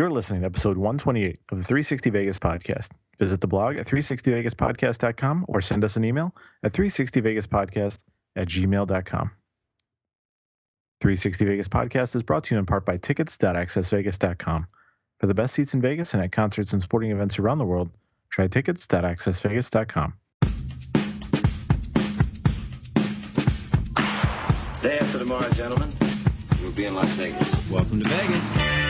You're listening to episode 128 of the 360 Vegas podcast. Visit the blog at 360vegaspodcast.com or send us an email at 360vegaspodcast at gmail.com. 360 Vegas podcast is brought to you in part by tickets.accessvegas.com. For the best seats in Vegas and at concerts and sporting events around the world, try tickets.accessvegas.com. Day after tomorrow, gentlemen, we'll be in Las Vegas. Welcome to Vegas.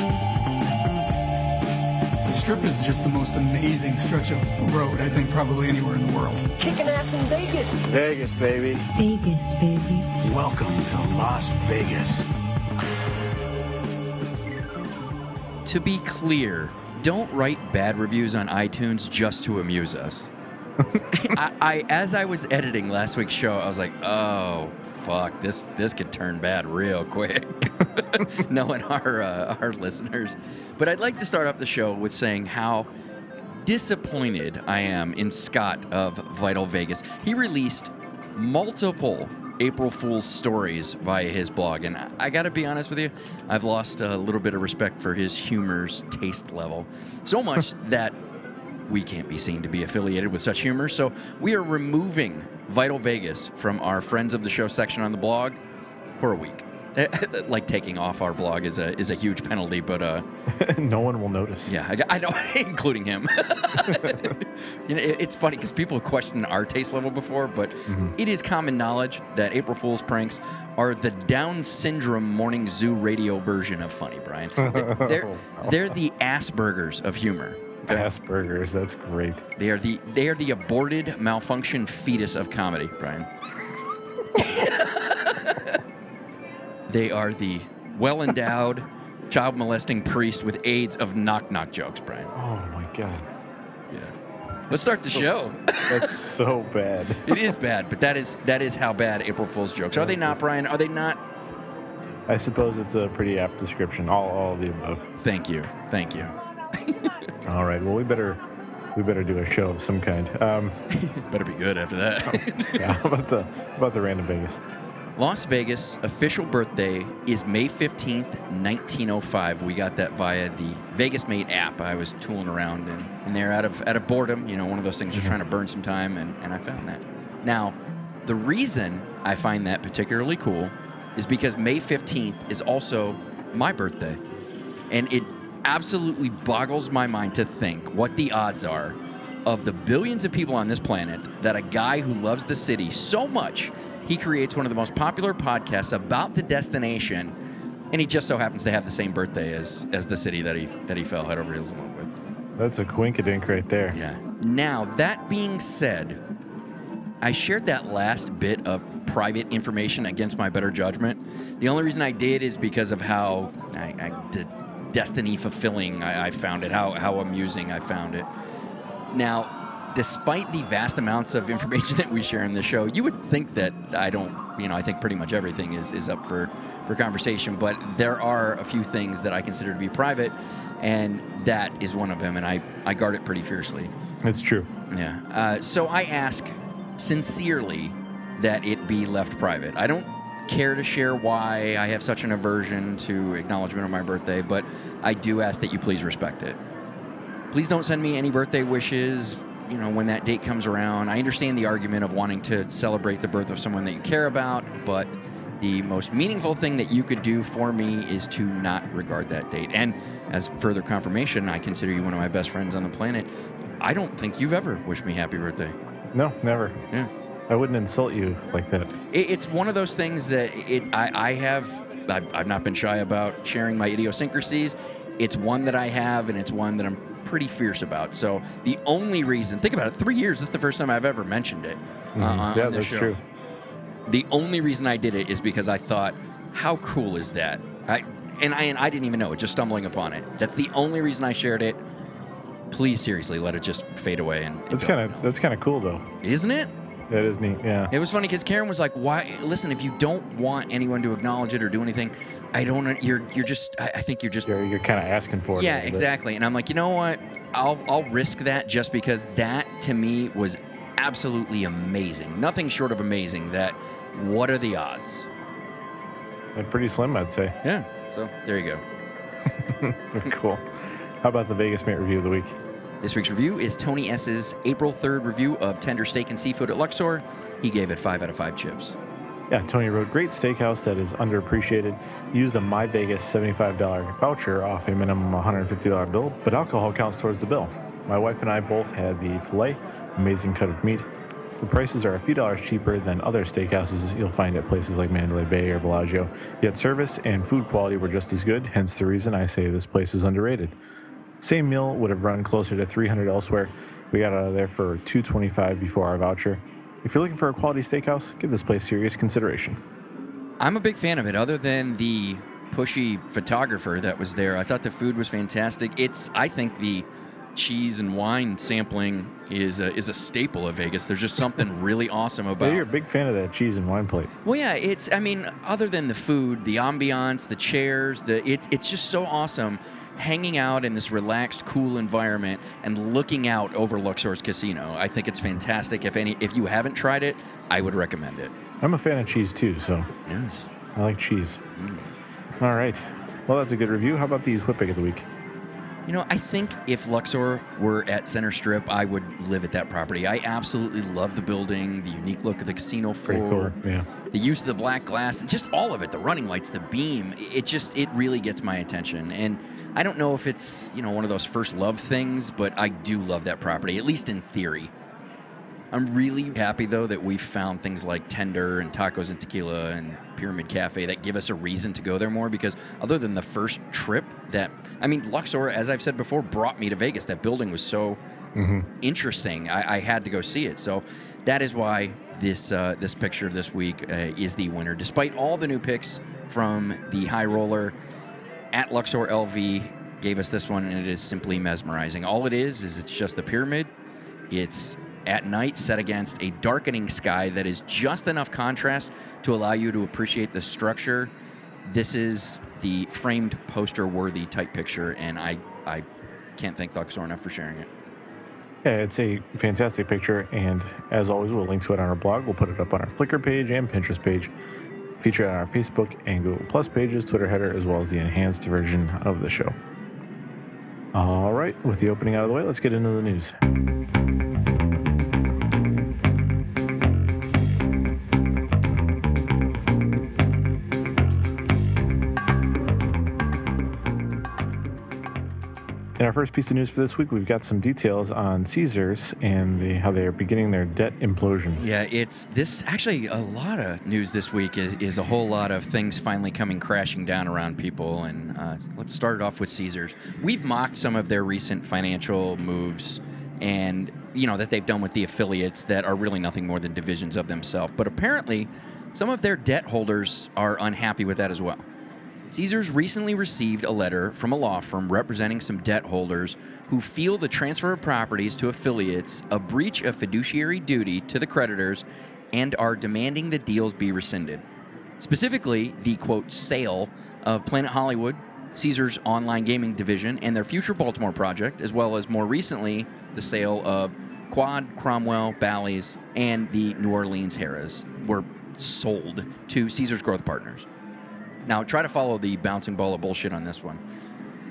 The Strip is just the most amazing stretch of road, I think, probably anywhere in the world. Kicking ass in Vegas. Vegas, baby. Vegas, baby. Welcome to Las Vegas. To be clear, don't write bad reviews on iTunes just to amuse us. I, I, as I was editing last week's show, I was like, "Oh, fuck! This this could turn bad real quick." Knowing our uh, our listeners, but I'd like to start off the show with saying how disappointed I am in Scott of Vital Vegas. He released multiple April Fool's stories via his blog, and I got to be honest with you, I've lost a little bit of respect for his humor's taste level. So much that we can't be seen to be affiliated with such humor. So we are removing Vital Vegas from our friends of the show section on the blog for a week. like taking off our blog is a is a huge penalty, but uh, no one will notice. yeah, I, I know, including him. you know, it, it's funny because people have questioned our taste level before, but it is common knowledge that April Fool's pranks are the Down syndrome morning zoo radio version of funny. Brian, they're they're the Aspergers of humor. Okay? Asperger's, that's great. They are the they are the aborted, malfunctioned fetus of comedy, Brian. they are the well endowed, child molesting priest with AIDS of knock knock jokes, Brian. Oh my God. Yeah. Let's start the show. That's so bad. it is bad, but that is that is how bad April Fool's jokes are. They not, Brian? Are they not? I suppose it's a pretty apt description. All, all of the above. Thank you, thank you. All right. Well, we better we better do a show of some kind. Um, Better be good after that. yeah. About the about the random Vegas? Las Vegas official birthday is May 15th, 1905. We got that via the Vegas Mate app. I was tooling around in, in there out of out of boredom, you know, one of those things just trying to burn some time and, and I found that. Now, the reason I find that particularly cool is because May 15th is also my birthday. And it absolutely boggles my mind to think what the odds are of the billions of people on this planet that a guy who loves the city so much he creates one of the most popular podcasts about the destination and he just so happens to have the same birthday as as the city that he that he fell head over heels in love with. That's a quinkadink right there. yeah. Now that being said i shared that last bit of private information against my better judgment. The only reason i did is because of how i, I did destiny fulfilling I, I found it how how amusing i found it now, despite the vast amounts of information that we share in the show, you would think that I don't, you know, I think pretty much everything is, is up for, for conversation, but there are a few things that I consider to be private, and that is one of them, and I, I guard it pretty fiercely. It's true. Yeah. Uh, so I ask sincerely that it be left private. I don't care to share why I have such an aversion to acknowledgement of my birthday, but I do ask that you please respect it. Please don't send me any birthday wishes, you know, when that date comes around. I understand the argument of wanting to celebrate the birth of someone that you care about, but the most meaningful thing that you could do for me is to not regard that date. And as further confirmation, I consider you one of my best friends on the planet. I don't think you've ever wished me happy birthday. No, never. Yeah. I wouldn't insult you like that. It, it's one of those things that it I, I have I've, I've not been shy about sharing my idiosyncrasies. It's one that I have, and it's one that I'm pretty fierce about. So the only reason, think about it, three years. This is the first time I've ever mentioned it. uh, on yeah, this that's show. true. The only reason I did it is because I thought, how cool is that? I, and I and I didn't even know it, just stumbling upon it. That's the only reason I shared it. Please, seriously, let it just fade away and. and That's kind of that's kind of cool though. isn't it? That is neat. Yeah. It was funny because Karen was like, "Why? Listen, if you don't want anyone to acknowledge it or do anything, I don't. You're you're just. I, I think you're just. You're, you're kind of asking for it. Yeah, exactly. And I'm like, you know what? I'll I'll risk that just because that to me was absolutely amazing. Nothing short of amazing. That. What are the odds? And pretty slim, I'd say. Yeah. So there you go. cool. How about the Vegas Mate review of the week? This week's review is Tony S.'s April 3rd review of tender steak and seafood at Luxor. He gave it five out of five chips. Yeah, Tony wrote, great steakhouse that is underappreciated. Used a My Vegas $75 voucher off a minimum $150 bill, but alcohol counts towards the bill. My wife and I both had the filet, amazing cut of meat. The prices are a few dollars cheaper than other steakhouses you'll find at places like Mandalay Bay or Bellagio, yet service and food quality were just as good, hence the reason I say this place is underrated. Same meal would have run closer to 300 elsewhere. We got out of there for 225 before our voucher. If you're looking for a quality steakhouse, give this place serious consideration. I'm a big fan of it. Other than the pushy photographer that was there, I thought the food was fantastic. It's, I think, the cheese and wine sampling is a, is a staple of Vegas. There's just something really awesome Yeah, about. you're a big fan of that cheese and wine plate. Well, yeah, it's. I mean, other than the food, the ambiance, the chairs, the it's it's just so awesome. Hanging out in this relaxed, cool environment and looking out over Luxor's casino, I think it's fantastic. If any, if you haven't tried it, I would recommend it. I'm a fan of cheese too, so Yes. I like cheese. Mm. All right. Well, that's a good review. How about the Whip Pick of the week? You know, I think if Luxor were at Center Strip, I would live at that property. I absolutely love the building, the unique look of the casino floor, cool. Yeah. the use of the black glass, just all of it, the running lights, the beam. It just it really gets my attention. And I don't know if it's, you know, one of those first love things, but I do love that property, at least in theory. I'm really happy though that we found things like Tender and Tacos and Tequila and Pyramid Cafe that give us a reason to go there more because other than the first trip that I mean Luxor, as I've said before, brought me to Vegas. That building was so interesting. I, I had to go see it. So that is why this uh, this picture this week uh, is the winner. Despite all the new picks from the high roller at Luxor LV gave us this one, and it is simply mesmerizing. All it is is it's just the pyramid. It's at night set against a darkening sky that is just enough contrast to allow you to appreciate the structure. This is the framed poster worthy type picture, and I I can't thank Luxor enough for sharing it. Yeah, it's a fantastic picture, and as always, we'll link to it on our blog. We'll put it up on our Flickr page and Pinterest page, featured on our Facebook and Google Plus pages, Twitter header, as well as the enhanced version of the show. All right, with the opening out of the way, let's get into the news. Our first piece of news for this week, we've got some details on Caesars and the, how they are beginning their debt implosion. Yeah, it's this actually a lot of news this week is, is a whole lot of things finally coming crashing down around people. And uh, let's start it off with Caesars. We've mocked some of their recent financial moves and, you know, that they've done with the affiliates that are really nothing more than divisions of themselves. But apparently, some of their debt holders are unhappy with that as well. Caesars recently received a letter from a law firm representing some debt holders who feel the transfer of properties to affiliates a breach of fiduciary duty to the creditors and are demanding the deals be rescinded. Specifically, the quote sale of Planet Hollywood, Caesars online gaming division, and their future Baltimore project, as well as more recently the sale of Quad, Cromwell, Bally's, and the New Orleans Harrah's were sold to Caesars Growth Partners. Now, try to follow the bouncing ball of bullshit on this one.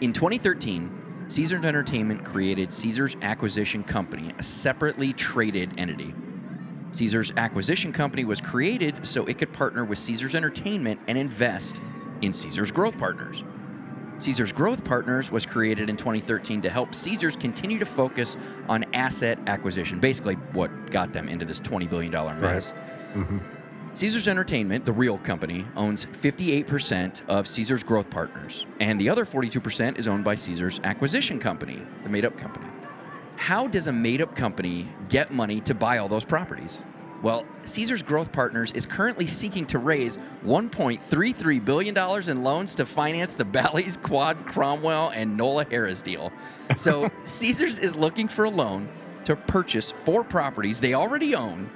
In 2013, Caesars Entertainment created Caesars Acquisition Company, a separately traded entity. Caesars Acquisition Company was created so it could partner with Caesars Entertainment and invest in Caesars Growth Partners. Caesars Growth Partners was created in 2013 to help Caesars continue to focus on asset acquisition, basically what got them into this $20 billion mess. Mm-hmm. Caesars Entertainment, the real company, owns 58% of Caesars Growth Partners, and the other 42% is owned by Caesars Acquisition Company, the made up company. How does a made up company get money to buy all those properties? Well, Caesars Growth Partners is currently seeking to raise $1.33 billion in loans to finance the Bally's, Quad, Cromwell, and Nola Harrah's deal. So Caesars is looking for a loan to purchase four properties they already own,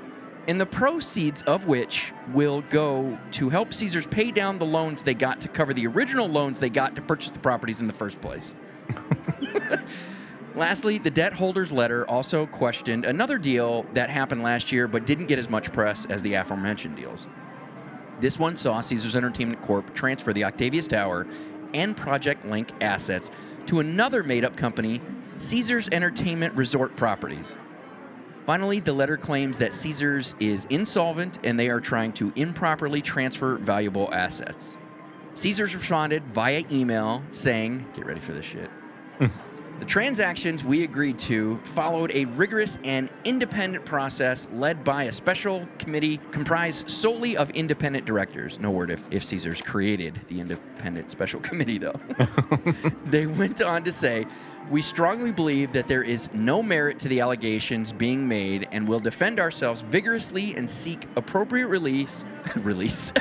and the proceeds of which will go to help Caesars pay down the loans they got to cover the original loans they got to purchase the properties in the first place. Lastly, the debt holders letter also questioned another deal that happened last year but didn't get as much press as the aforementioned deals. This one saw Caesars Entertainment Corp transfer the Octavius Tower and Project Linq assets to another made up company, Caesars Entertainment Resort Properties. Finally, the letter claims that Caesars is insolvent and they are trying to improperly transfer valuable assets. Caesars responded via email saying, Get ready for this shit. The transactions we agreed to followed a rigorous and independent process led by a special committee comprised solely of independent directors. No word if, if Caesars created the independent special committee, though. they went on to say, We strongly believe that there is no merit to the allegations being made and will defend ourselves vigorously and seek appropriate release. release.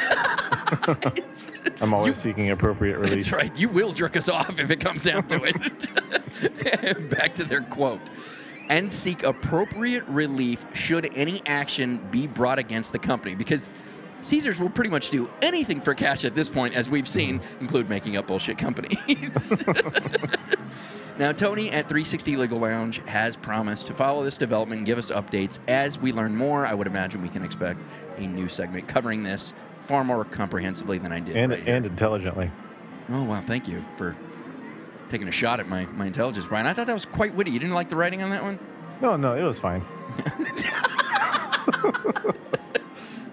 I'm always You- seeking appropriate release. That's right. You will jerk us off if it comes down to it. Back to their quote. And seek appropriate relief should any action be brought against the company. Because Caesars will pretty much do anything for cash at this point, as we've seen, include making up bullshit companies. now, Tony at 360 Legal Lounge has promised to follow this development and give us updates as we learn more. I would imagine we can expect a new segment covering this far more comprehensively than I did. And, right here. and intelligently. Oh wow, thank you for taking a shot at my, my intelligence, Brian. I thought that was quite witty. You didn't like the writing on that one? No, no, it was fine.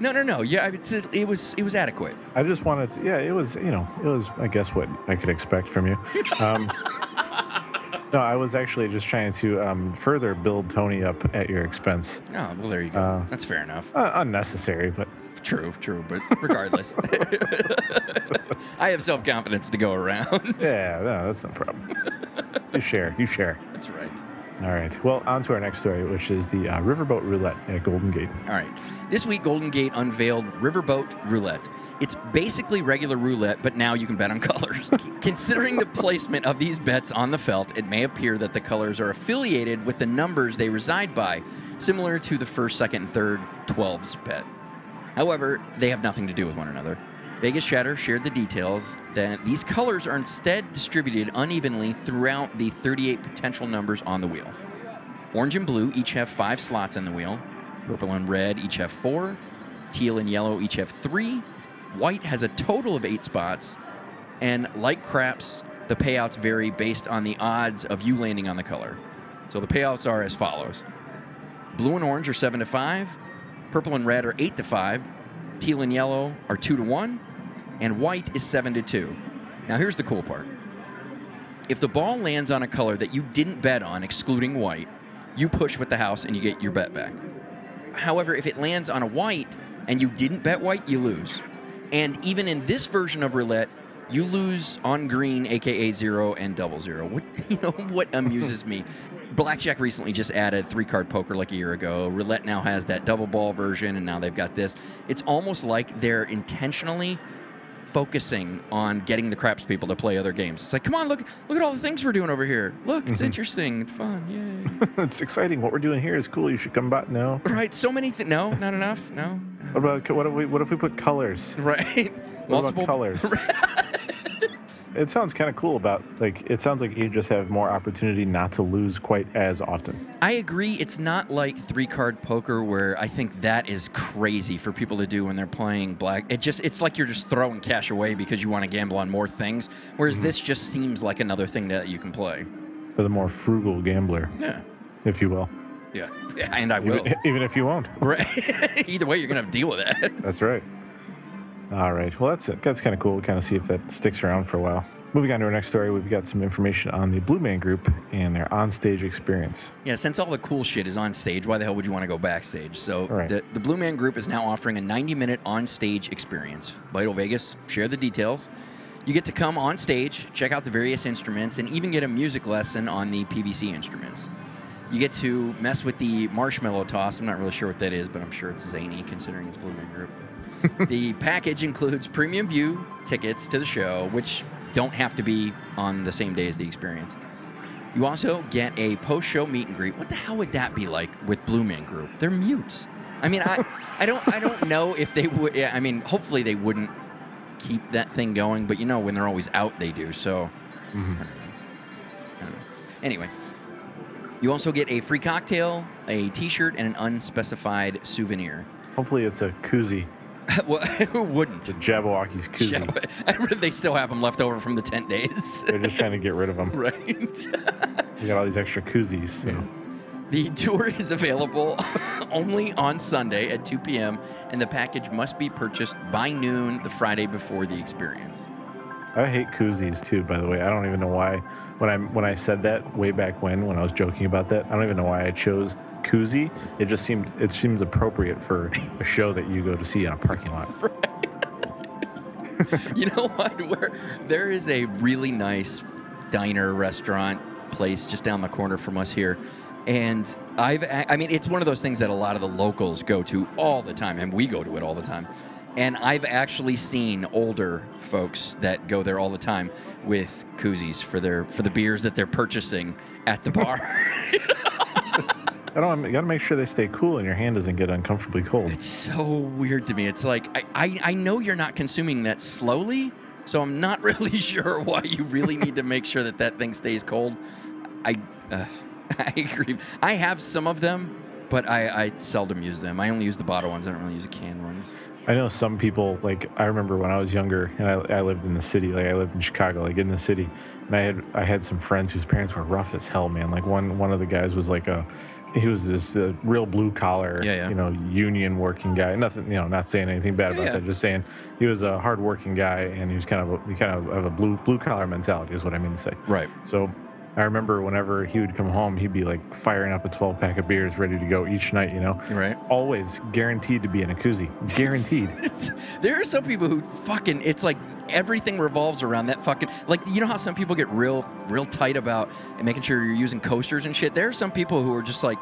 No, no, no. Yeah, it, it was it was adequate. I just wanted to, yeah, it was, you know, it was, I guess, what I could expect from you. Um, no, I was actually just trying to um, further build Tony up at your expense. Oh well, there you go. Uh, That's fair enough. Uh, unnecessary, but True, true. But regardless, I have self confidence to go around. yeah, no, that's no problem. you share, you share. That's right. All right. Well, on to our next story, which is the uh, Riverboat Roulette at Golden Gate. All right. This week, Golden Gate unveiled Riverboat Roulette. It's basically regular roulette, but now you can bet on colors. Considering the placement of these bets on the felt, it may appear that the colors are affiliated with the numbers they reside by, similar to the first, second, and third 12s bet. However, they have nothing to do with one another. Vegas Chatter shared the details that these colors are instead distributed unevenly throughout the 38 potential numbers on the wheel. Orange and blue each have five slots in the wheel. Purple and red each have four. Teal and yellow each have three. White has a total of eight spots. And like craps, the payouts vary based on the odds of you landing on the color. So the payouts are as follows Blue and orange are 7 to 5. Purple and red are 8 to 5. Teal and yellow are 2 to 1. And white is 7 to 2. Now here's the cool part. If the ball lands on a color that you didn't bet on, excluding white, you push with the house and you get your bet back. However, if it lands on a white and you didn't bet white, you lose. And even in this version of roulette, you lose on green, aka zero and double zero. What you know what amuses me? Blackjack recently just added three card poker like a year ago. Roulette now has that double ball version, and now they've got this. It's almost like they're intentionally focusing on getting the craps people to play other games. It's like, come on, look, look at all the things we're doing over here. Look, it's mm-hmm. interesting and fun. Yay! it's exciting. What we're doing here is cool. You should come back. No. right? So many things. No, not enough. No. What about what if we what if we put colors? Right. What about colors? it sounds kind of cool about like it sounds like you just have more opportunity not to lose quite as often. I agree. It's not like three card poker where I think that is crazy for people to do when they're playing black. It just it's like you're just throwing cash away because you want to gamble on more things. Whereas mm-hmm. this just seems like another thing that you can play. For the more frugal gambler, Yeah. if you will. Yeah. yeah and I will. Even, even if you won't. right. Either way, you're gonna have to deal with that. That's right. All right. Well, that's it. That's kind of cool. We'll kind of see if that sticks around for a while. Moving on to our next story, we've got some information on the Blue Man Group and their onstage experience. Yeah, since all the cool shit is on stage, why the hell would you want to go backstage? So Right. the, the Blue Man Group is now offering a 90-minute on-stage experience. Vital Vegas, share the details. You get to come on stage, check out the various instruments, and even get a music lesson on the PVC instruments. You get to mess with the marshmallow toss. I'm not really sure what that is, but I'm sure it's zany considering it's Blue Man Group. The package includes premium view tickets to the show, which don't have to be on the same day as the experience. You also get a post-show meet and greet. What the hell would that be like with Blue Man Group? They're mutes. I mean, I, I don't, I don't know if they would. yeah, I mean, hopefully they wouldn't keep that thing going, but you know, when they're always out, they do. So, I don't know. I don't know. Anyway, you also get a free cocktail, a T-shirt, and an unspecified souvenir. Hopefully, it's a koozie. well, who wouldn't? It's a Jabberwocky's koozie. Yeah, but I wonder if they still have them left over from the tent days. They're just trying to get rid of them. right. We got all these extra koozies. So. The tour is available only on Sunday at 2 p.m., and the package must be purchased by noon the Friday before the experience. I hate koozies too. By the way, I don't even know why. When I when I said that way back when, when I was joking about that, I don't even know why I chose koozie. It just seemed it seems appropriate for a show that you go to see in a parking lot. You know what? Where there is a really nice diner, restaurant, place just down the corner from us here. And I've, I mean, it's one of those things that a lot of the locals go to all the time, and we go to it all the time. And I've actually seen older folks that go there all the time with koozies for their for the beers that they're purchasing at the bar. I don't. You got to make sure they stay cool and your hand doesn't get uncomfortably cold. It's so weird to me. It's like I, I, I know you're not consuming that slowly, so I'm not really sure why you really need to make sure that that thing stays cold. I uh, I agree. I have some of them, but I, I seldom use them. I only use the bottle ones. I don't really use the can ones. I know some people like I remember when I was younger and I, I lived in the city, like I lived in Chicago, like in the city, and I had I had some friends whose parents were rough as hell, man. Like one one of the guys was like a he was this uh, real blue collar, Yeah, yeah. you know, union working guy. Nothing, you know, not saying anything bad about Yeah, that. Just saying he was a hard working guy and he was kind of a, he kind of have a blue blue collar mentality is what I mean to say. Right. So I remember whenever he would come home, he'd be like firing up a 12 pack of beers ready to go each night, you know? Right. Always guaranteed to be in a koozie. Guaranteed. There are some people who fucking it's like everything revolves around that fucking like you know how some people get real real tight about making sure you're using coasters and shit there are some people who are just like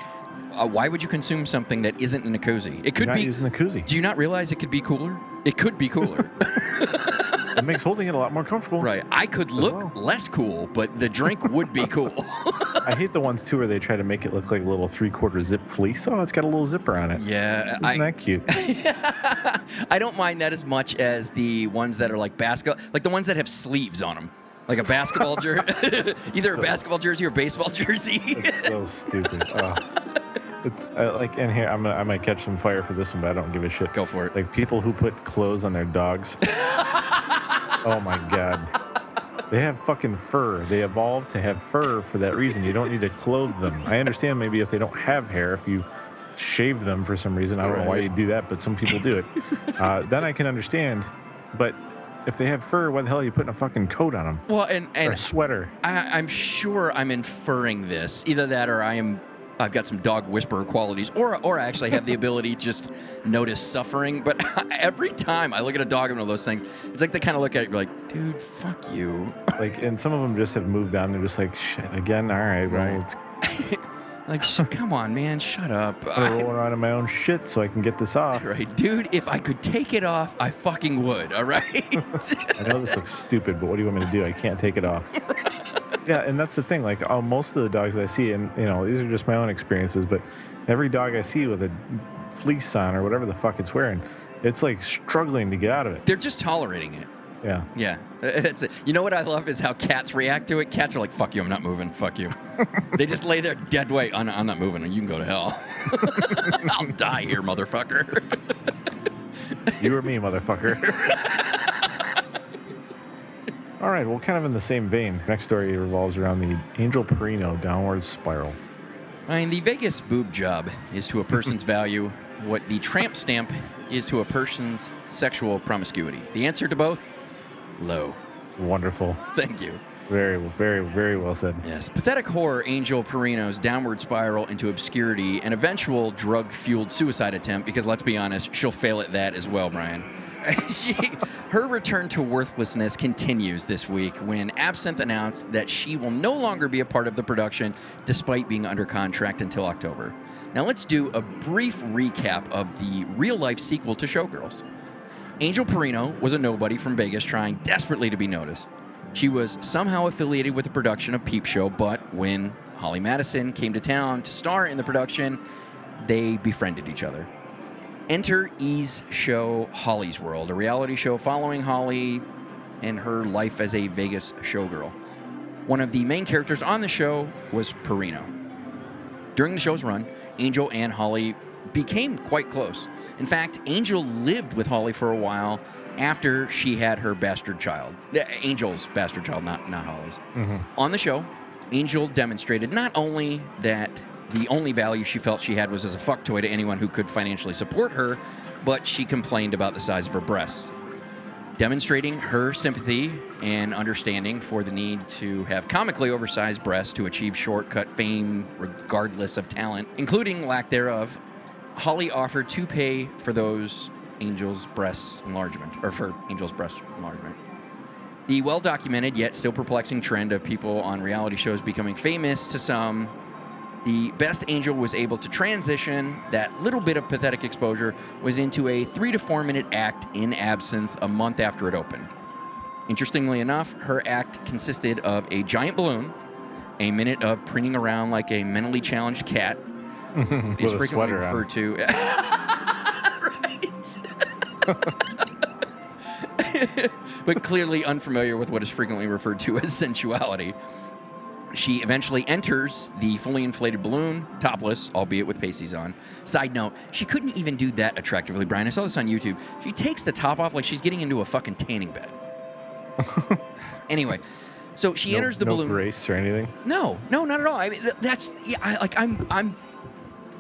uh, why would you consume something that isn't in a cozy it could You're not be using the koozie. do you not realize it could be cooler it could be cooler It makes holding it a lot more comfortable. right i could look well. less cool but the drink would be cool I hate the ones too where they try to make it look like a little three quarter zip fleece. Oh, it's got a little zipper on it. yeah Isn't I, that cute? I don't mind that as much as the ones that are like basketball, like the ones that have sleeves on them, like a basketball jersey, either a basketball jersey or baseball jersey. So stupid. Oh. Like, and here I'm gonna, I might catch some fire for this one, but I don't give a shit. Go for it. Like people who put clothes on their dogs. Oh my god. They have fucking fur. They evolved to have fur for that reason. You don't need to clothe them. I understand maybe if they don't have hair, if you shave them for some reason, I don't know why you do that, but some people do it. uh, then I can understand. But if they have fur, why the hell are you putting a fucking coat on them well, and or and a sweater? I, I'm sure I'm inferring this. Either that, or I am. I've got some dog whisperer qualities, or or I actually have the ability to just notice suffering. But every time I look at a dog in one of those things, it's like they kind of look at it like, dude, fuck you. Like, and some of them just have moved on. They're just like, shit, again. All right, well, Right. Mm-hmm. it's Like, sh- come on, man, shut up. I'm rolling around in my own shit so I can get this off. Right, dude, if I could take it off, I fucking would, all right? I know this looks stupid, but what do you want me to do? I can't take it off. Yeah, and that's the thing. Like uh, most of the dogs I see, and you know, these are just my own experiences, but every dog I see with a fleece on or whatever the fuck it's wearing, it's like struggling to get out of it. They're just tolerating it. Yeah. Yeah. It's, you know what I love is how cats react to it. Cats are like, fuck you, I'm not moving. Fuck you. they just lay there dead weight. I'm, I'm not moving. You can go to hell. I'll die here, motherfucker. You or me, motherfucker. All right, well, kind of in the same vein, next story revolves around the Angel Porrino downward spiral. I mean, the Vegas boob job is to a person's value what the tramp stamp is to a person's sexual promiscuity. The answer to both? Low. Wonderful. Thank you. Very, very, very well said. Yes, pathetic horror Angel Porrino's downward spiral into obscurity and eventual drug fueled suicide attempt, because let's be honest, she'll fail at that as well, Brian. she, her return to worthlessness continues this week when Absinthe announced that she will no longer be a part of the production despite being under contract until October. Now, let's do a brief recap of the real life sequel to Showgirls. Angel Porrino was a nobody from Vegas trying desperately to be noticed. She was somehow affiliated with the production of Peep Show, but when Holly Madison came to town to star in the production, they befriended each other. Enter E's show Holly's World, a reality show following Holly and her life as a Vegas showgirl. One of the main characters on the show was Porrino. During the show's run, Angel and Holly became quite close. In fact, Angel lived with Holly for a while after she had her bastard child. Angel's bastard child, not, not Holly's. Mm-hmm. On the show, Angel demonstrated not only that the only value she felt she had was as a fuck toy to anyone who could financially support her, but she complained about the size of her breasts. Demonstrating her sympathy and understanding for the need to have comically oversized breasts to achieve shortcut fame regardless of talent, including lack thereof, Holly offered to pay for those Angel's breast enlargement, or for Angel's breast enlargement. The well documented yet still perplexing trend of people on reality shows becoming famous to some, the best Angel was able to transition that little bit of pathetic exposure was into a three to four minute act in Absinthe a month after it opened. Interestingly enough, her act consisted of a giant balloon, a minute of preening around like a mentally challenged cat. A frequently sweater on. referred to. but clearly unfamiliar with what is frequently referred to as sensuality. She eventually enters the fully inflated balloon, topless, albeit with pasties on. Side note, she couldn't even do that attractively, Brian. I saw this on YouTube. She takes the top off like she's getting into a fucking tanning bed. anyway, so she No- enters the no balloon. grace or anything. No, no, not at all. I mean, th- that's yeah. I, like I'm, I'm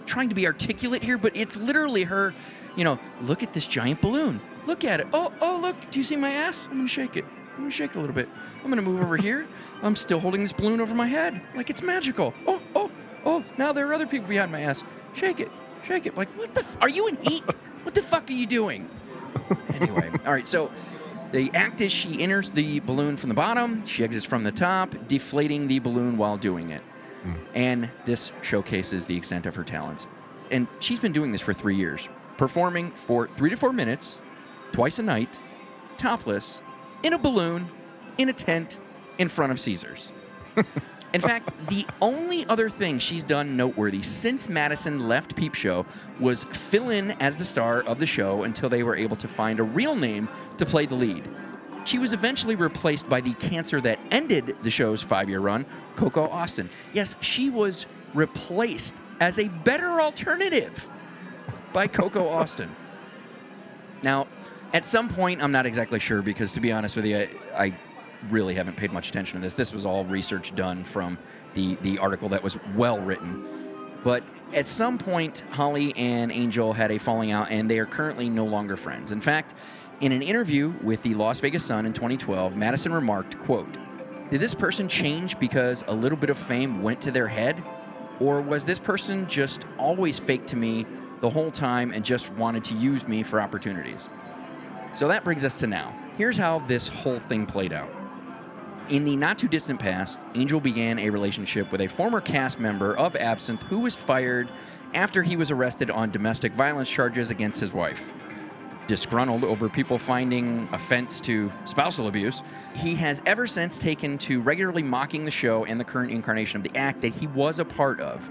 trying to be articulate here, but it's literally her. You know, look at this giant balloon. Look at it. Oh, oh, look. Do you see my ass? I'm gonna shake it. I'm gonna shake it a little bit. I'm gonna move over here. I'm still holding this balloon over my head, like it's magical. Oh, oh, oh. Now there are other people behind my ass. Shake it, shake it. Like what the? F- are you in heat? what the fuck are you doing? anyway, all right. So the act is she enters the balloon from the bottom, she exits from the top, deflating the balloon while doing it. Hmm. And this showcases the extent of her talents. And she's been doing this for three years, performing for three to four minutes, twice a night, topless, in a balloon, in a tent, in front of Caesars. In fact, the only other thing she's done noteworthy since Madison left Peep Show was fill in as the star of the show until they were able to find a real name to play the lead. She was eventually replaced by the cancer that ended the show's five year run, Coco Austin. Yes, she was replaced as a better alternative by Coco Austin. Now, at some point, I'm not exactly sure because, to be honest with you, I, I really haven't paid much attention to this. This was all research done from the, the article that was well written. But at some point, Holly and Angel had a falling out, and they are currently no longer friends. In fact, in an interview with the Las Vegas Sun in 2012, Madison remarked, quote, Did this person change because a little bit of fame went to their head? Or was this person just always fake to me the whole time and just wanted to use me for opportunities? So that brings us to now. Here's how this whole thing played out. In the not too distant past, Angel began a relationship with a former cast member of Absinthe who was fired after he was arrested on domestic violence charges against his wife. Disgruntled over people finding offense to spousal abuse, he has ever since taken to regularly mocking the show and the current incarnation of the act that he was a part of.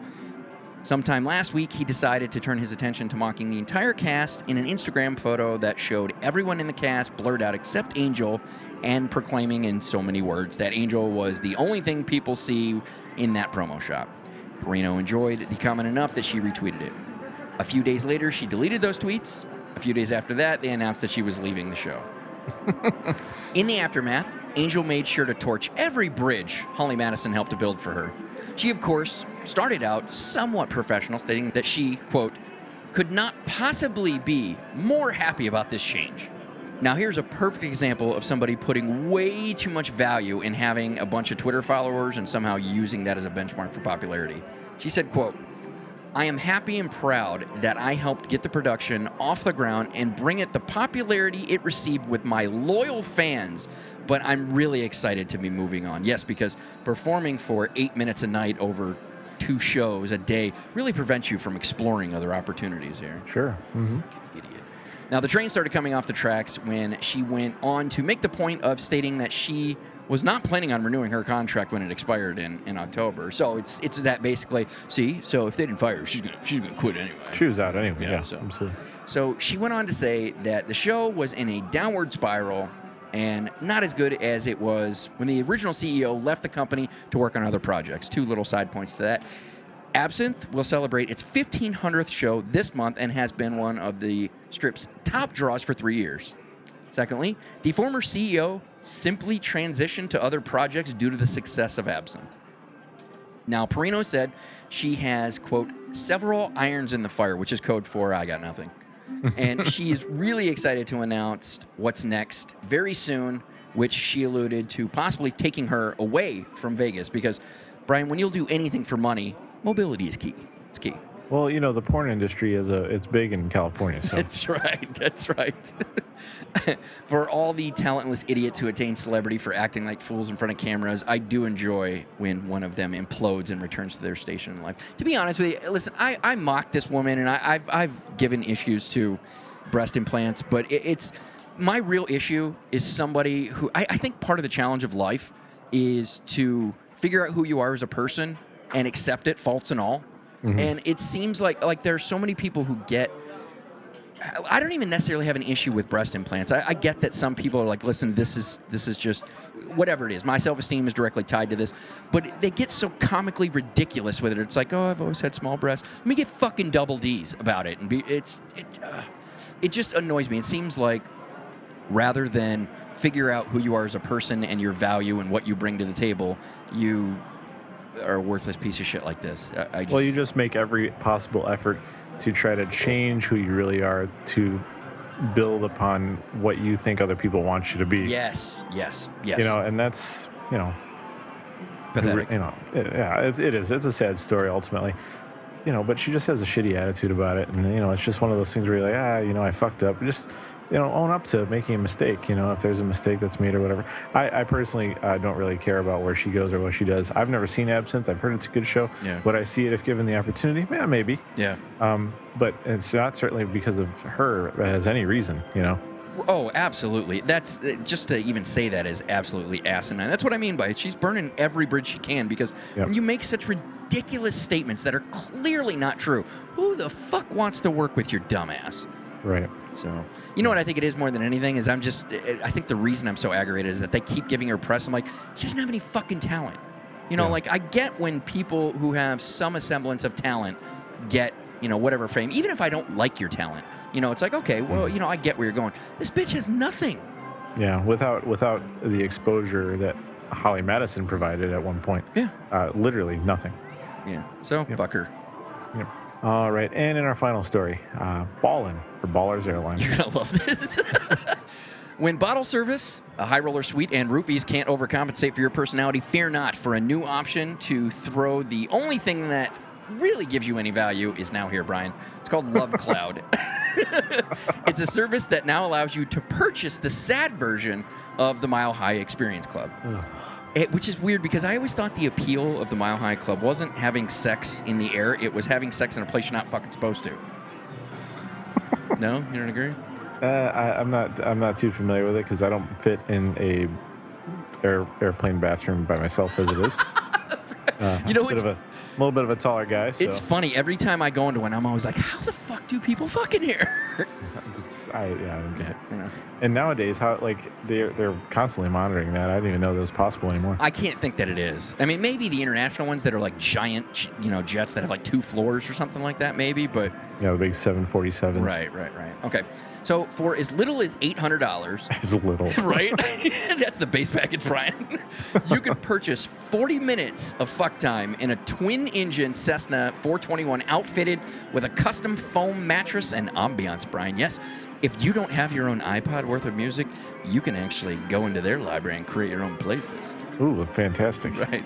Sometime last week, he decided to turn his attention to mocking the entire cast in an Instagram photo that showed everyone in the cast blurred out except Angel and proclaiming in so many words that Angel was the only thing people see in that promo shop. Porrino enjoyed the comment enough that she retweeted it. A few days later, she deleted those tweets. A few days after that, they announced that she was leaving the show. In the aftermath, Angel made sure to torch every bridge Holly Madison helped to build for her. She, of course, started out somewhat professional, stating that she, quote, could not possibly be more happy about this change. Now, here's a perfect example of somebody putting way too much value in having a bunch of Twitter followers and somehow using that as a benchmark for popularity. She said, quote, I am happy and proud that I helped get the production off the ground and bring it the popularity it received with my loyal fans. But I'm really excited to be moving on. Yes, because performing for eight minutes a night over two shows a day really prevents you from exploring other opportunities here. Sure. hmm Idiot. Now, the train started coming off the tracks when she went on to make the point of stating that she was not planning on renewing her contract when it expired in, in October. So it's it's that basically. See, so if they didn't fire her, she's gonna she's gonna quit anyway. She was out anyway. Yeah, Yeah, so- absolutely. So she went on to say that the show was in a downward spiral and not as good as it was when the original CEO left the company to work on other projects. Two little side points to that. Absinthe will celebrate its 1500th show this month and has been one of the strip's top draws for three years. Secondly, the former CEO simply transitioned to other projects due to the success of Absinthe. Now, Porrino said she has, quote, several irons in the fire, which is code for I got nothing. And she is really excited to announce what's next very soon, which she alluded to possibly taking her away from Vegas. Because, Brian, when you'll do anything for money, mobility is key. It's key. Well, you know, the porn industry is a it's big in California, so That's right. That's right. for all the talentless idiots who attain celebrity for acting like fools in front of cameras, I do enjoy when one of them implodes and returns to their station in life. To be honest with you, listen, I, I mock this woman and I, I've, I've given issues to breast implants, but it, it's my real issue is somebody who I, I think part of the challenge of life is to figure out who you are as a person and accept it, faults and all. Mm-hmm. And it seems like like there are so many people who get I don't even necessarily have an issue with breast implants. I, I get that some people are like, listen, this is this is just whatever it is. My self esteem is directly tied to this, but they get so comically ridiculous with it. It's like, oh, I've always had small breasts. Let me get fucking double D's about it, and be it's it. Uh, it just annoys me. It seems like rather than figure out who you are as a person and your value and what you bring to the table, you are a worthless piece of shit like this. I, I just, well, you just make every possible effort to try to change who you really are to build upon what you think other people want you to be. yes, yes, yes. You know, and that's you know, pathetic. you know, it, yeah, it, it is. It's a sad story ultimately. You know, but she just has a shitty attitude about it, and you know, it's just one of those things where you're like, ah, you know, I fucked up. Just you know, own up to making a mistake. You know, if there's a mistake that's made or whatever. I, I personally uh, don't really care about where she goes or what she does. I've never seen Absinthe. I've heard it's a good show. Yeah. Would I see it if given the opportunity? Yeah, maybe. yeah. Um, but it's not certainly because of her as any reason. You know. Oh, absolutely. That's uh, just to even say that is absolutely asinine. That's what I mean by it. She's burning every bridge she can because Yep. when you make such ridiculous statements that are clearly not true, who the fuck wants to work with your dumbass? Right. So, you know what I think it is more than anything is I'm just I think the reason I'm so aggravated is that they keep giving her press. I'm like, she doesn't have any fucking talent. You know, Yeah. like I get when people who have some semblance of talent get you know whatever fame, even if I don't like your talent. You know, it's like okay, well, you know, I get where you're going. This bitch has nothing. Yeah. Without without the exposure that Holly Madison provided at one point. Yeah. Uh, literally nothing. Yeah. So fuck her. All right. And in our final story, uh, Ballin for Ballers Airlines. You're gonna love this. when bottle service, a high roller suite, and roofies can't overcompensate for your personality, fear not. For a new option to throw the only thing that really gives you any value is now here, Brian. It's called Love Cloud. it's a service that now allows you to purchase the sad version of the Mile High Experience Club. It, which is weird because I always thought the appeal of the Mile High Club wasn't having sex in the air; it was having sex in a place you're not fucking supposed to. no, you don't agree? Uh, I, I'm not. I'm not too familiar with it because I don't fit in a air, airplane bathroom by myself as it is. Uh, You know, a it's- of a little bit of a taller guy. So It's funny every time I go into one, I'm always like, "How the fuck do people fuck in here?" it's, I, yeah, I don't get it. know, And nowadays, how like they're they're constantly monitoring that. I didn't even know that was possible anymore. I can't think that it is. I mean, maybe the international ones that are like giant, you know, jets that have like two floors or something like that, maybe. But Yeah, the big seven forty seven. right, right, right. Okay, so for as little as eight hundred dollars, as little. right? That's the base package, Brian. you can purchase 40 minutes of fuck time in a twin engine Cessna 421 outfitted with a custom foam mattress and ambiance, Brian. Yes, if you don't have your own iPod worth of music, you can actually go into their library and create your own playlist, Ooh, fantastic. right?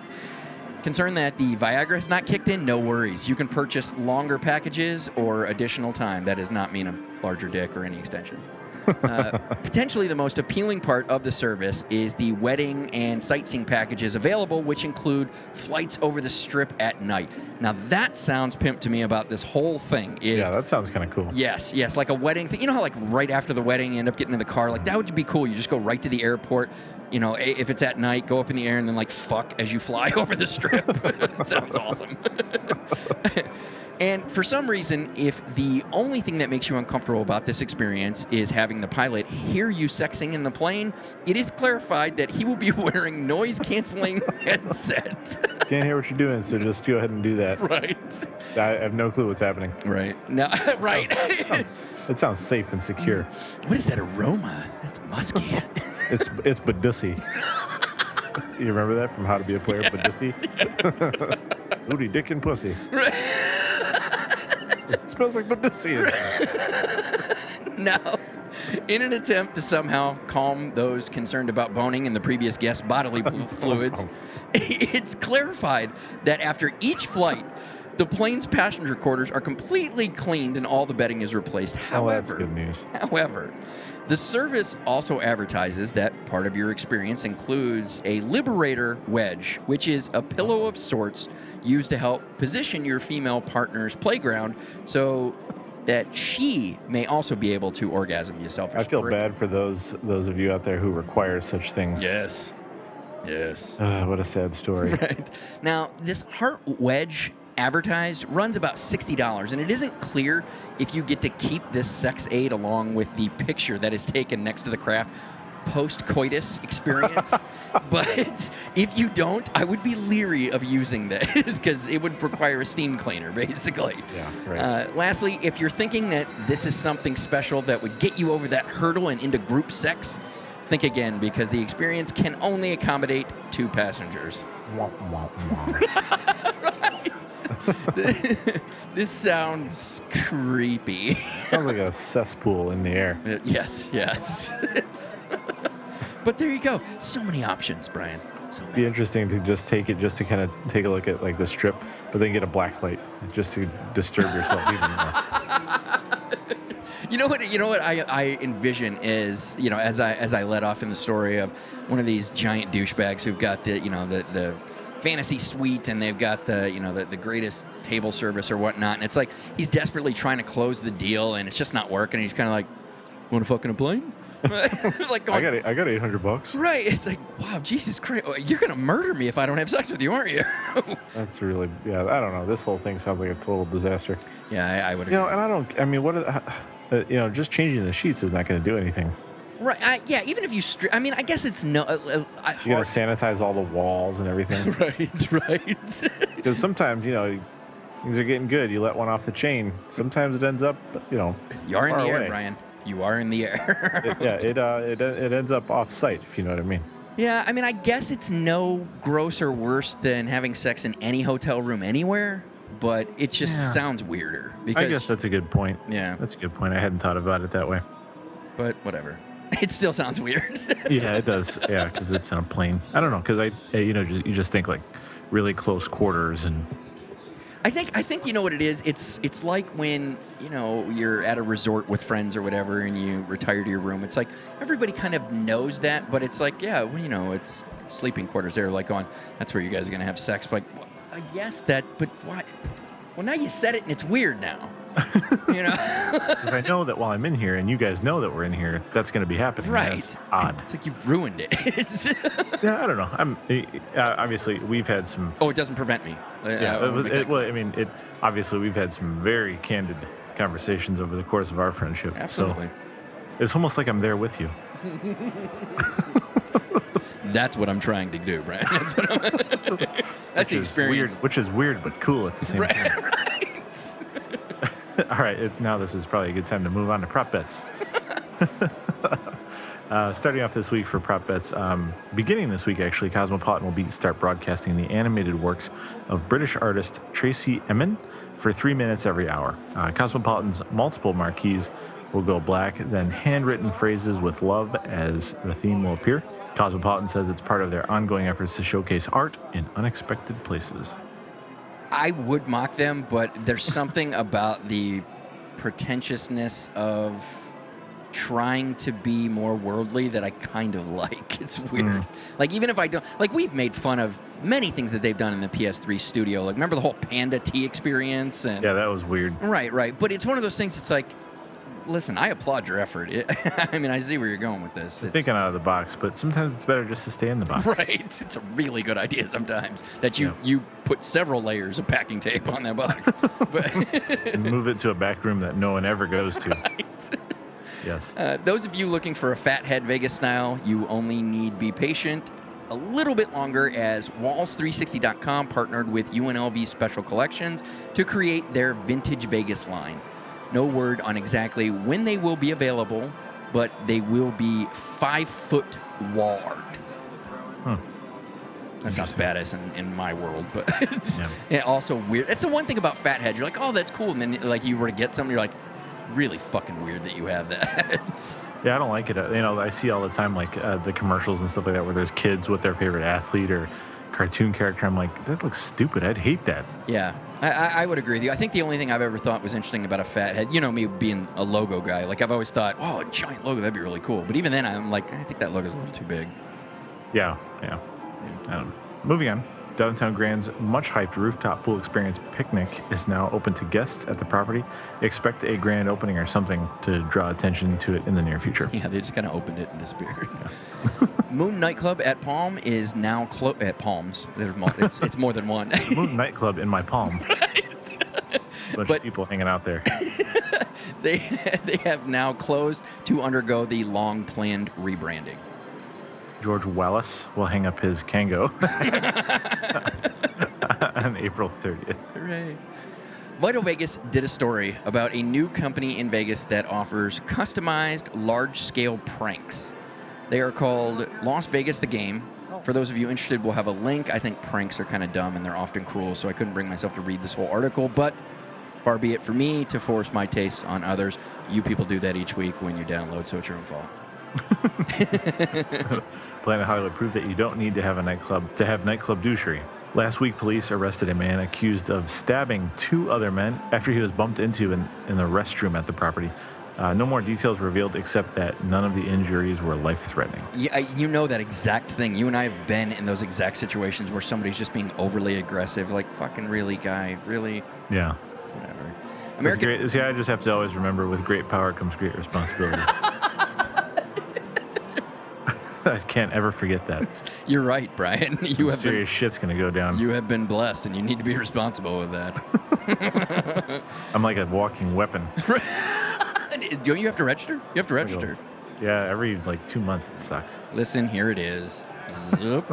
Concerned that the Viagra has not kicked in? No worries. You can purchase longer packages or additional time. That does not mean a larger dick or any extensions. Uh, potentially the most appealing part of the service is the wedding and sightseeing packages available, which include flights over the strip at night. Now that sounds pimp to me about this whole thing. Is Yeah, that sounds kind of cool. Yes, yes, like a wedding thing. You know how like right after the wedding you end up getting in the car? Like that would be cool. You just go right to the airport. You know, if it's at night, go up in the air and then like fuck as you fly over the strip. sounds awesome. and for some reason, if the only thing that makes you uncomfortable about this experience is having the pilot hear you sexing in the plane, it is clarified that he will be wearing noise canceling headsets. Can't hear what you're doing, so just go ahead and do that. right. I have no clue what's happening. Right. No, right. It sounds, it sounds safe and secure. Mm. what is that aroma? That's musky. It's it's Badussy. You remember that from How to Be a Player, Badussy? Booty, dick, and pussy. It smells like there. Now, in an attempt to somehow calm those concerned about boning and the previous guest's bodily fluids, it's clarified that after each flight, the plane's passenger quarters are completely cleaned and all the bedding is replaced. Oh, that's However, good news. However, the service also advertises that part of your experience includes a Liberator wedge, which is a pillow of sorts used to help position your female partner's playground so that she may also be able to orgasm yourself. I feel bad for those those of you out there who require such things. Yes. Yes. Uh, what a sad story. Right. Now, this heart wedge advertised runs about $60, and it isn't clear if you get to keep this sex aid along with the picture that is taken next to the craft post coitus experience. but if you don't, I would be leery of using this because it would require a steam cleaner, basically. Yeah, right. Uh, lastly, if you're thinking that this is something special that would get you over that hurdle and into group sex, think again because the experience can only accommodate two passengers. This sounds creepy. Sounds like a cesspool in the air. Uh, yes, yes. But there you go. So many options, Brian. So Be interesting to just take it, just to kind of take a look at like the strip, but then get a black light just to disturb yourself even more. You know what? You know what I, I envision is you know as I as I let off in the story of one of these giant douchebags who've got the you know the the fantasy suite and they've got the you know the, the greatest table service or whatnot and it's like he's desperately trying to close the deal and it's just not working and he's kind of like want to fucking a plane like I got I got eight hundred bucks. right it's like wow Jesus Christ you're gonna murder me if I don't have sex with you aren't you That's really yeah. I don't know. This whole thing sounds like a total disaster. yeah I, I would You know, and I don't. I mean, what? Are, uh, you know, just changing the sheets is not going to do anything. Right I, yeah even if you stri- I mean I guess it's no uh, uh, I- You got to sanitize all the walls and everything. right right Because sometimes you know things are getting good. You let one off the chain. Sometimes it ends up, you know, You are in the air, away. Brian. You are in the air. It, yeah, it uh, it it ends up off site. If you know what I mean. yeah, I mean, I guess it's no grosser worse than having sex in any hotel room anywhere, but it just Yeah. sounds weirder. Because, I guess that's a good point. Yeah. that's a good point. I hadn't thought about it that way. but whatever. It still sounds weird. Yeah, it does. Yeah, because it's on a plane. I don't know. Because I, you know, just, you just think like really close quarters and I think I think you know what it is. It's it's like when you know you're at a resort with friends or whatever, and you retire to your room. It's like everybody kind of knows that, but it's like yeah, well, you know, it's sleeping quarters. They're like going, that's where you guys are gonna have sex. But like, I guess that, but why? Well, now you said it, and it's weird now. you know, because I know that while I'm in here and you guys know that we're in here, that's going to be happening. right? That's odd. It's like you've ruined it. It's- Yeah, I don't know. I'm uh, obviously we've had some. oh, it doesn't prevent me. Uh, Yeah, I it was, it, well. I mean, it obviously we've had some very candid conversations over the course of our friendship. so absolutely. it's almost like I'm there with you. That's what I'm trying to do, right? That's. That's the experience. Weird, which is weird but cool at the same Right, time. All right, it, now this is probably a good time to move on to prop bets. uh, starting off this week for prop bets, um, beginning this week actually, Cosmopolitan will be start broadcasting the animated works of British artist Tracey Emin for three minutes every hour. Uh, Cosmopolitan's multiple marquees will go black, then handwritten phrases with love as the theme will appear. Cosmopolitan says it's part of their ongoing efforts to showcase art in unexpected places. I would mock them, but there's something about the pretentiousness of trying to be more worldly that I kind of like. It's weird. Mm. Like even if I don't like we've made fun of many things that they've done in the PS3 studio. Like remember the whole Panda T experience and Yeah, that was weird. Right, right. But it's one of those things it's like listen, I applaud your effort. It, I mean, I see where you're going with this. It's- Thinking out of the box, but sometimes it's better just to stay in the box. Right. It's a really good idea sometimes that you Yeah. you put several layers of packing tape on that box. but move it to a back room that no one ever goes to. Yes. uh, those of you looking for a fathead Vegas style, you only need be patient a little bit longer as Walls360.com partnered with UNLV Special Collections to create their vintage Vegas line. No word on exactly when they will be available, but they will be five foot wall art. That sounds badass in, in my world, but it's Yeah. yeah, also weird. That's the one thing about Fathead. You're like, oh, that's cool, and then like you were to get something, you're like, really fucking weird that you have that. Yeah, I don't like it. You know, I see all the time like uh, the commercials and stuff like that where there's kids with their favorite athlete or cartoon character. I'm like, that looks stupid. I'd hate that. yeah, I, I, would agree with you. I think the only thing I've ever thought was interesting about a Fathead, you know, me being a logo guy, like I've always thought, oh, a giant logo, that'd be really cool. But even then, I'm like, I think that logo's a little too big. Yeah, yeah. I don't know. Moving on. Downtown Grand's much hyped rooftop pool experience picnic is now open to guests at the property. Expect a grand opening or something to draw attention to it in the near future. Yeah, they just kind of opened it and disappeared. Moon Nightclub at Palm is now closed. At Palms, there's mo- it's, it's more than one. Moon nightclub in my palm. Bunch But- of people hanging out there. they they have now closed to undergo the long planned rebranding. George Wallace will hang up his Kangol on April 30th. Hooray. Vital Vegas did a story about a new company in Vegas that offers customized large scale pranks. They are called Las Vegas the Game. Oh. For those of you interested, we'll have a link. I think pranks are kind of dumb and they're often cruel, so I couldn't bring myself to read this whole article, but far be it for me to force my tastes on others. You people do that each week when you download, so it's your own fault. Planet Hollywood proved that you don't need to have a nightclub to have nightclub douchery. Last week, police arrested a man accused of stabbing two other men after he was bumped into in, in the restroom at the property. Uh, no more details revealed except that none of the injuries were life threatening. Yeah, you know that exact thing. You and I have been in those exact situations where somebody's just being overly aggressive. Like, fucking really, guy, really, Yeah. whatever. It's American, great. See, I just have to always remember with great power comes great responsibility. I can't ever forget that. you're right, Brian. You have been, Serious shit's going to go down. you have been blessed, and you need to be responsible with that. I'm like a walking weapon. Don't you have to register? You have to register. Yeah, every like two months it sucks. Listen, here it is. Zoop.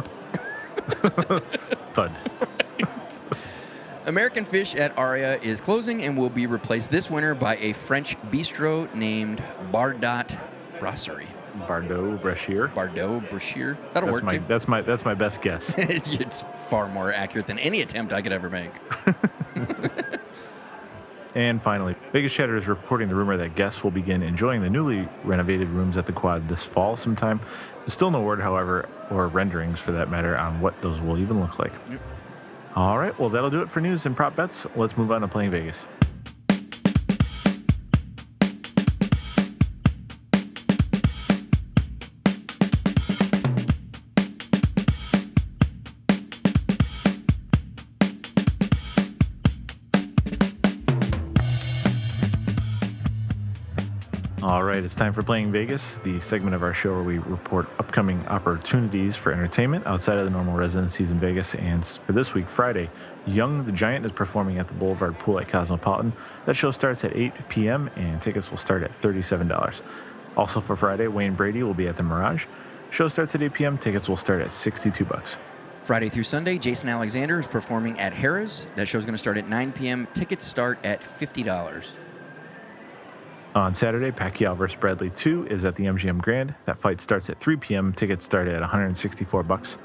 Thud. American Fish at Aria is closing and will be replaced this winter by a French bistro named Bardot Brasserie. Bardot Brashear. Bardot Brashear. That'll That's work my too. that's my that's my best guess. it's far more accurate than any attempt I could ever make. And finally, Vegas Chatter is reporting the rumor that guests will begin enjoying the newly renovated rooms at the quad this fall sometime. There's still no word, however, or renderings for that matter, on what those will even look like. All right, well, that'll do it for news and prop bets. Let's move on to playing Vegas. Right, it's time for Playing Vegas, the segment of our show where we report upcoming opportunities for entertainment outside of the normal residencies in Vegas. And for this week, Friday, Young the Giant is performing at the Boulevard Pool at Cosmopolitan. That show starts at 8 p.m. and tickets will start at $37. Also for Friday, Wayne Brady will be at the Mirage. Show starts at 8 p.m. Tickets will start at 62 bucks. Friday through Sunday, Jason Alexander is performing at Harrah's. That show is going to start at 9 p.m. Tickets start at $50. On Saturday, Pacquiao vs. Bradley 2 is at the MGM Grand. That fight starts at 3 p.m. Tickets start at 164 bucks.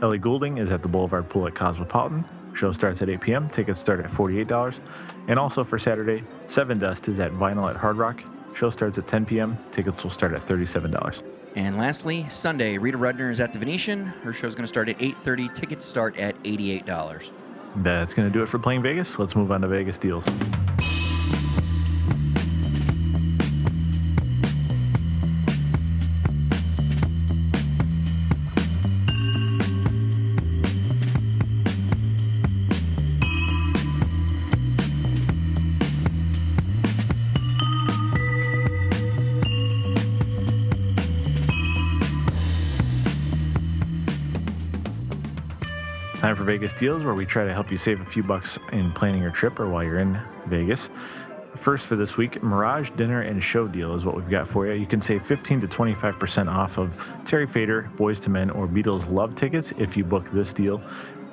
Ellie Goulding is at the Boulevard Pool at Cosmopolitan. Show starts at 8 p.m. Tickets start at $48. And also for Saturday, Sevendust is at Vinyl at Hard Rock. Show starts at 10 p.m. Tickets will start at $37. And lastly, Sunday, Rita Rudner is at the Venetian. Her show is going to start at 8:30. Tickets start at $88. That's going to do it for playing Vegas. Let's move on to Vegas deals. Vegas deals, where we try to help you save a few bucks in planning your trip or while you're in Vegas. First for this week, Mirage Dinner and Show Deal is what we've got for you. You can save 15 to 25% off of Terry Fator, Boyz II Men, or Beatles Love tickets if you book this deal.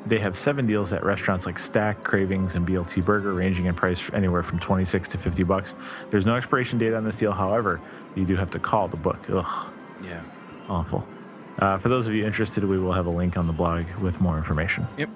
They have seven deals at restaurants like Stack, Cravings, and BLT Burger, ranging in price anywhere from 26 to 50 bucks. There's no expiration date on this deal, however, you do have to call to book. Ugh, Yeah. awful. Uh, for those of you interested, we will have a link on the blog with more information. Yep.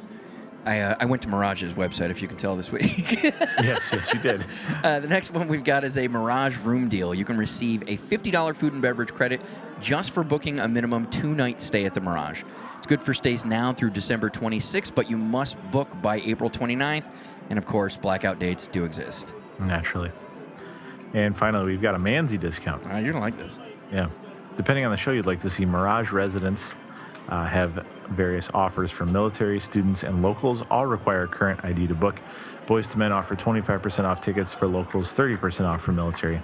I, uh, I went to Mirage's website, if you can tell this week. yes, yes, you did. Uh, the next one we've got is a Mirage room deal. You can receive a $50 food and beverage credit just for booking a minimum two night stay at the Mirage. It's good for stays now through December 26th, but you must book by April 29th. And of course, blackout dates do exist. Naturally. And finally, we've got a Manzi discount. Uh, you're going to like this. Yeah. Depending on the show you'd like to see, Mirage residents uh, have various offers for military, students, and locals. All require current ID to book. Boyz II Men offer 25% off tickets for locals, 30% off for military.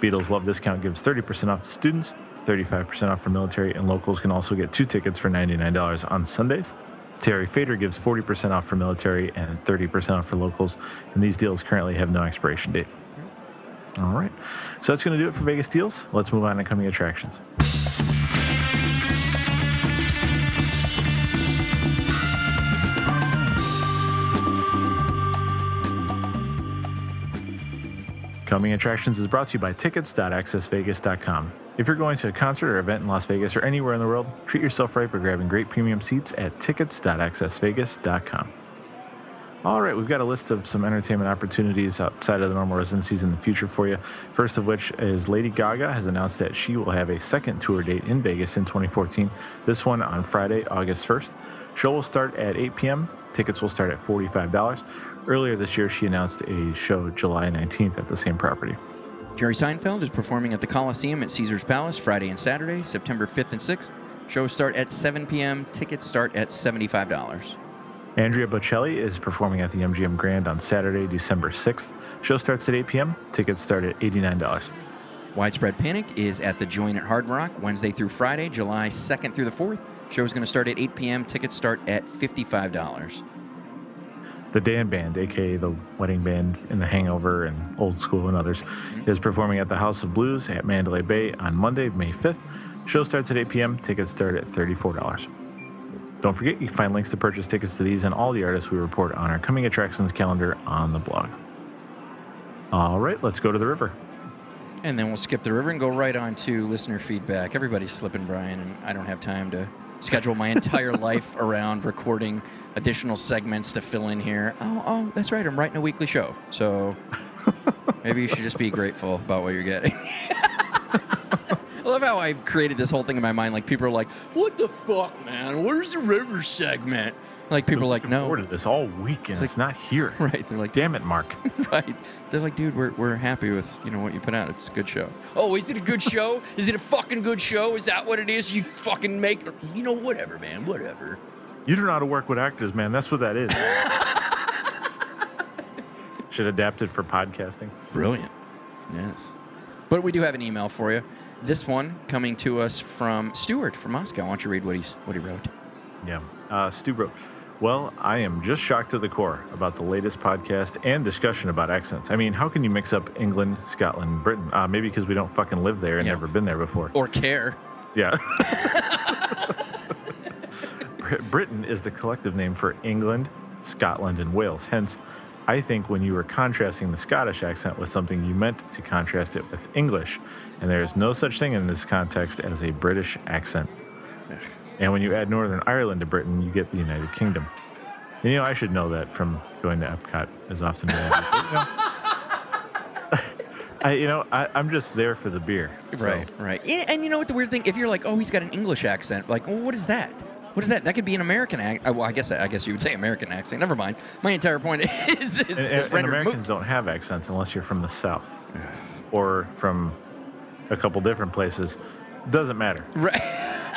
Beatles Love Discount gives 30% off to students, 35% off for military, and locals can also get two tickets for $99 on Sundays. Terry Fator gives 40% off for military and 30% off for locals, and these deals currently have no expiration date. All right. So that's going to do it for Vegas deals. Let's move on to coming attractions. Coming Attractions is brought to you by tickets.accessvegas.com. If you're going to a concert or event in Las Vegas or anywhere in the world, treat yourself right by grabbing great premium seats at tickets.accessvegas.com. All right, we've got a list of some entertainment opportunities outside of the normal residencies in the future for you. First of which is Lady Gaga has announced that she will have a second tour date in Vegas in 2014. This one on Friday, August 1st. Show will start at 8 p.m. Tickets will start at $45. Earlier this year, she announced a show July 19th at the same property. Jerry Seinfeld is performing at the Coliseum at Caesars Palace Friday and Saturday, September 5th and 6th. Shows start at 7 p.m. Tickets start at $75. Andrea Bocelli is performing at the MGM Grand on Saturday, December 6th. Show starts at 8 p.m. Tickets start at $89. Widespread Panic is at the Joint at Hard Rock Wednesday through Friday, July 2nd through the 4th. Show is going to start at 8 p.m. Tickets start at $55. The Dan Band, aka the wedding band in The Hangover and Old School and others, mm-hmm. is performing at the House of Blues at Mandalay Bay on Monday, May 5th. Show starts at 8 p.m. Tickets start at $34. Don't forget, you can find links to purchase tickets to these and all the artists we report on our coming attractions calendar on the blog. All right, let's go to the river. And then we'll skip the river and go right on to listener feedback. Everybody's slipping, Brian, and I don't have time to schedule my entire life around recording additional segments to fill in here. Oh, oh, that's right. I'm writing a weekly show. So maybe you should just be grateful about what you're getting. I love how I've created this whole thing in my mind. Like, people are like, what the fuck, man? Where's the river segment? Like, people are like, no. Ordered this all weekend. it's, like- not here. Right. They're like, Damn it, Mark. right. They're like, dude, we're, we're happy with you know what you put out. It's a good show. Oh, is it a good show? Is it a fucking good show? Is that what it is? You fucking make you know whatever, man, whatever. You don't know how to work with actors, man. That's what that is. Should adapt it for podcasting. Brilliant. Yes. But we do have an email for you. This one coming to us from Stuart from Moscow. Why don't you read what he's what he wrote? Yeah. Uh, Stu wrote, Well, I am just shocked to the core about the latest podcast and discussion about accents. I mean, how can you mix up England, Scotland, Britain? Uh, maybe because we don't fucking live there and Yeah. never been there before. Or care. Yeah. Britain is the collective name for England, Scotland, and Wales. Hence, I think when you were contrasting the Scottish accent with something, you meant to contrast it with English. And there is no such thing in this context as a British accent. And when you add Northern Ireland to Britain, you get the United Kingdom. And, you know, I should know that from going to Epcot as often as I do. you know, I, you know, I, I'm just there for the beer. so- Right, right. Yeah, and you know what the weird thing? If you're like, oh, he's got an English accent, like, well, what is that? What is that? That could be an American accent. Uh, well, I guess I guess you would say American accent. Never mind. My entire point is, is, And, and- Americans don't have accents unless you're from the South or from a couple different places. Doesn't matter. Right.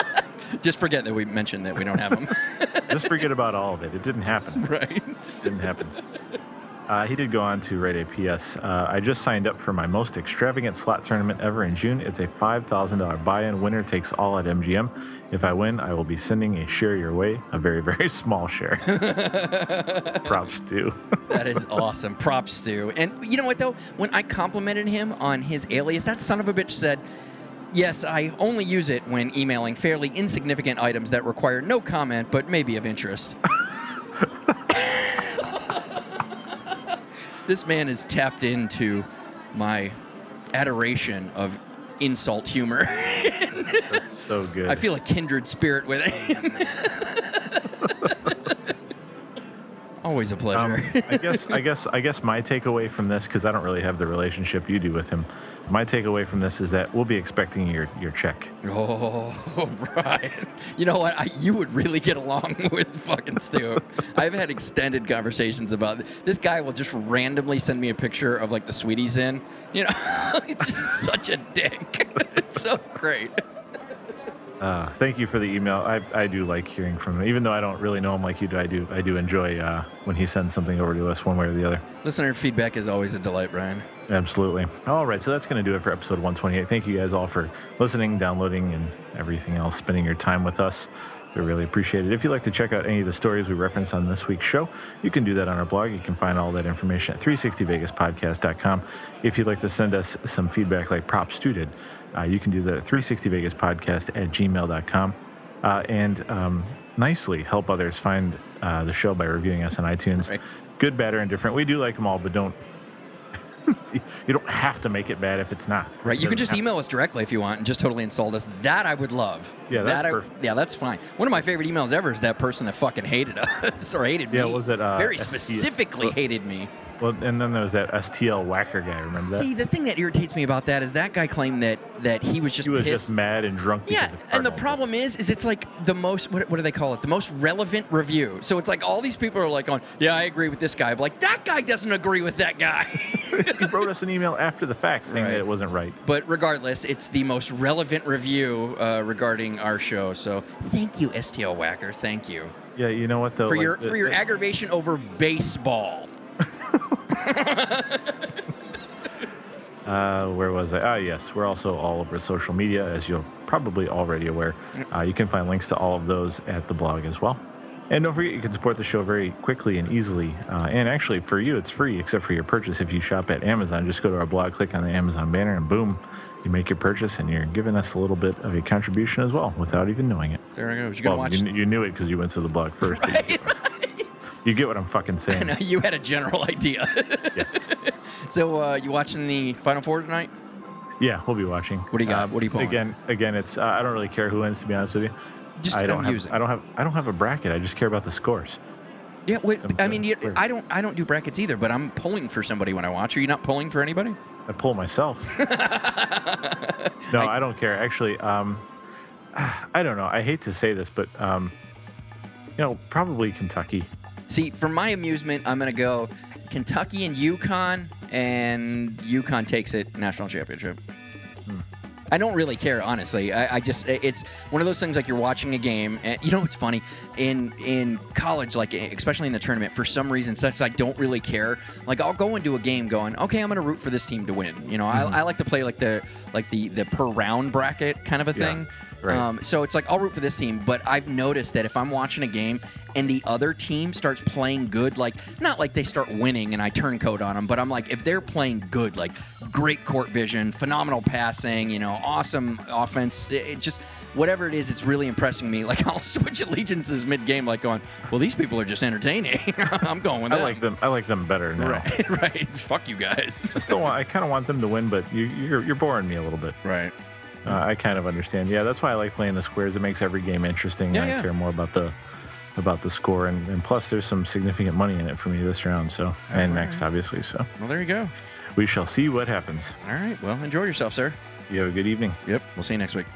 Just forget that we mentioned that we don't have them. Just forget about all of it. It didn't happen. right. It didn't happen. Uh, he did go on to write a PS. Uh, I just signed up for my most extravagant slot tournament ever in June. It's a $5,000 buy in. Winner takes all at MGM. If I win, I will be sending a share your way, a very, very small share. Props to. That is awesome. Props, Stu. And you know what, though? When I complimented him on his alias, that son of a bitch said, Yes, I only use it when emailing fairly insignificant items that require no comment but may be of interest. This man is tapped into my adoration of insult humor. That's so good. I feel a kindred spirit with him. Always a pleasure. Um, I guess I guess I guess my takeaway from this, because I don't really have the relationship you do with him. My takeaway from this is that we'll be expecting your your check. Oh, Brian. You know what? I, you would really get along with fucking Stu. I've had extended conversations about th- this guy will just randomly send me a picture of like the sweeties in. You know, he's such a dick. it's so great. Uh, thank you for the email. I, I do like hearing from him, even though I don't really know him like you do. I do I do enjoy uh, when he sends something over to us one way or the other. Listener feedback is always a delight, Brian. Absolutely. All right, so that's going to do it for episode 128. Thank you guys all for listening, downloading, and everything else, spending your time with us. We really appreciate it. If you'd like to check out any of the stories we referenced on this week's show, you can do that on our blog. You can find all that information at 360vegaspodcast.com. If you'd like to send us some feedback like Prop Stu did, uh, you can do that at 360vegaspodcast at gmail.com. Uh, and um, nicely help others find uh, the show by reviewing us on iTunes. Right. Good, bad, or indifferent. We do like them all, but don't you don't have to make it bad if it's not. Right, you can just email us directly if you want and just totally insult us. That I would love. Yeah, that's that I, perfect. Yeah, that's fine. One of my favorite emails ever is that person that fucking hated us or hated Yeah, me. Yeah, was it, uh, very specifically uh, hated me? Well, and then there was that STL whacker guy. Remember that? See, the thing that irritates me about that is that guy claimed that that he was just he was pissed. just mad and drunk. Because yeah, and the problem is, is it's like the most what, what do they call it? The most relevant review. So it's like all these people are like on, yeah, I agree with this guy, but like that guy doesn't agree with that guy. he wrote us an email after the fact saying Right. that it wasn't right. but regardless, it's the most relevant review uh, regarding our show. So thank you, STL Whacker. Thank you Yeah, you know what though? for Like, your the- for your the- aggravation over baseball. Uh, where was I? Ah, yes. We're also all over social media, as you're probably already aware. Uh, you can find links to all of those at the blog as well. And don't forget, you can support the show very quickly and easily. Uh, and actually, for you, it's free, except for your purchase if you shop at Amazon. Just go to our blog, click on the Amazon banner, and boom, you make your purchase, and you're giving us a little bit of a contribution as well without even knowing it. There we go. You're Well, watch. you, you knew it because you went to the blog first. You get what I'm fucking saying. You had a general idea. yes. so uh, you watching the Final Four tonight? Yeah, we'll be watching. What do you got? What are you pulling? Again, again, it's uh, I don't really care who wins to be honest with you. Just I don't have, use it. I don't have I don't have a bracket. I just care about the scores. Yeah, wait, I mean, you. I don't, I don't do brackets either, but I'm pulling for somebody when I watch. Are you not pulling for anybody? I pull myself. no, I, don't care. Actually, um, I don't know. I hate to say this, but um, you know, probably Kentucky. See, for my amusement, I'm gonna go Kentucky and UConn, and UConn takes it national championship. Hmm. I don't really care, honestly. I, I just it's one of those things like you're watching a game, and you know what's funny in in college, like especially in the tournament, for some reason, since I don't really care, like I'll go into a game going, okay, I'm gonna root for this team to win. You know, I, hmm. I like to play like the like the the per round bracket kind of a Yeah, thing. Right. Um, so it's like I'll root for this team, but I've noticed that if I'm watching a game and the other team starts playing good, like not like they start winning and I turn code on them, but I'm like if they're playing good, like great court vision, phenomenal passing, you know, awesome offense, it, it just whatever it is, it's really impressing me. Like I'll switch allegiances mid game, like going, well, these people are just entertaining. I'm going with I them. like them. I like them better now. Right, right. Fuck you guys. I still want. I kind of want them to win, but you, you're you're boring me a little bit. right. Uh, I kind of understand. Yeah, that's why I like playing the squares. It makes every game interesting. Yeah, I yeah. care more about the about the score, and, and plus there's some significant money in it for me this round. So and next, obviously. So Well, there you go. we shall see what happens. All right. Well, enjoy yourself, sir. You have a good evening. Yep. We'll see you next week.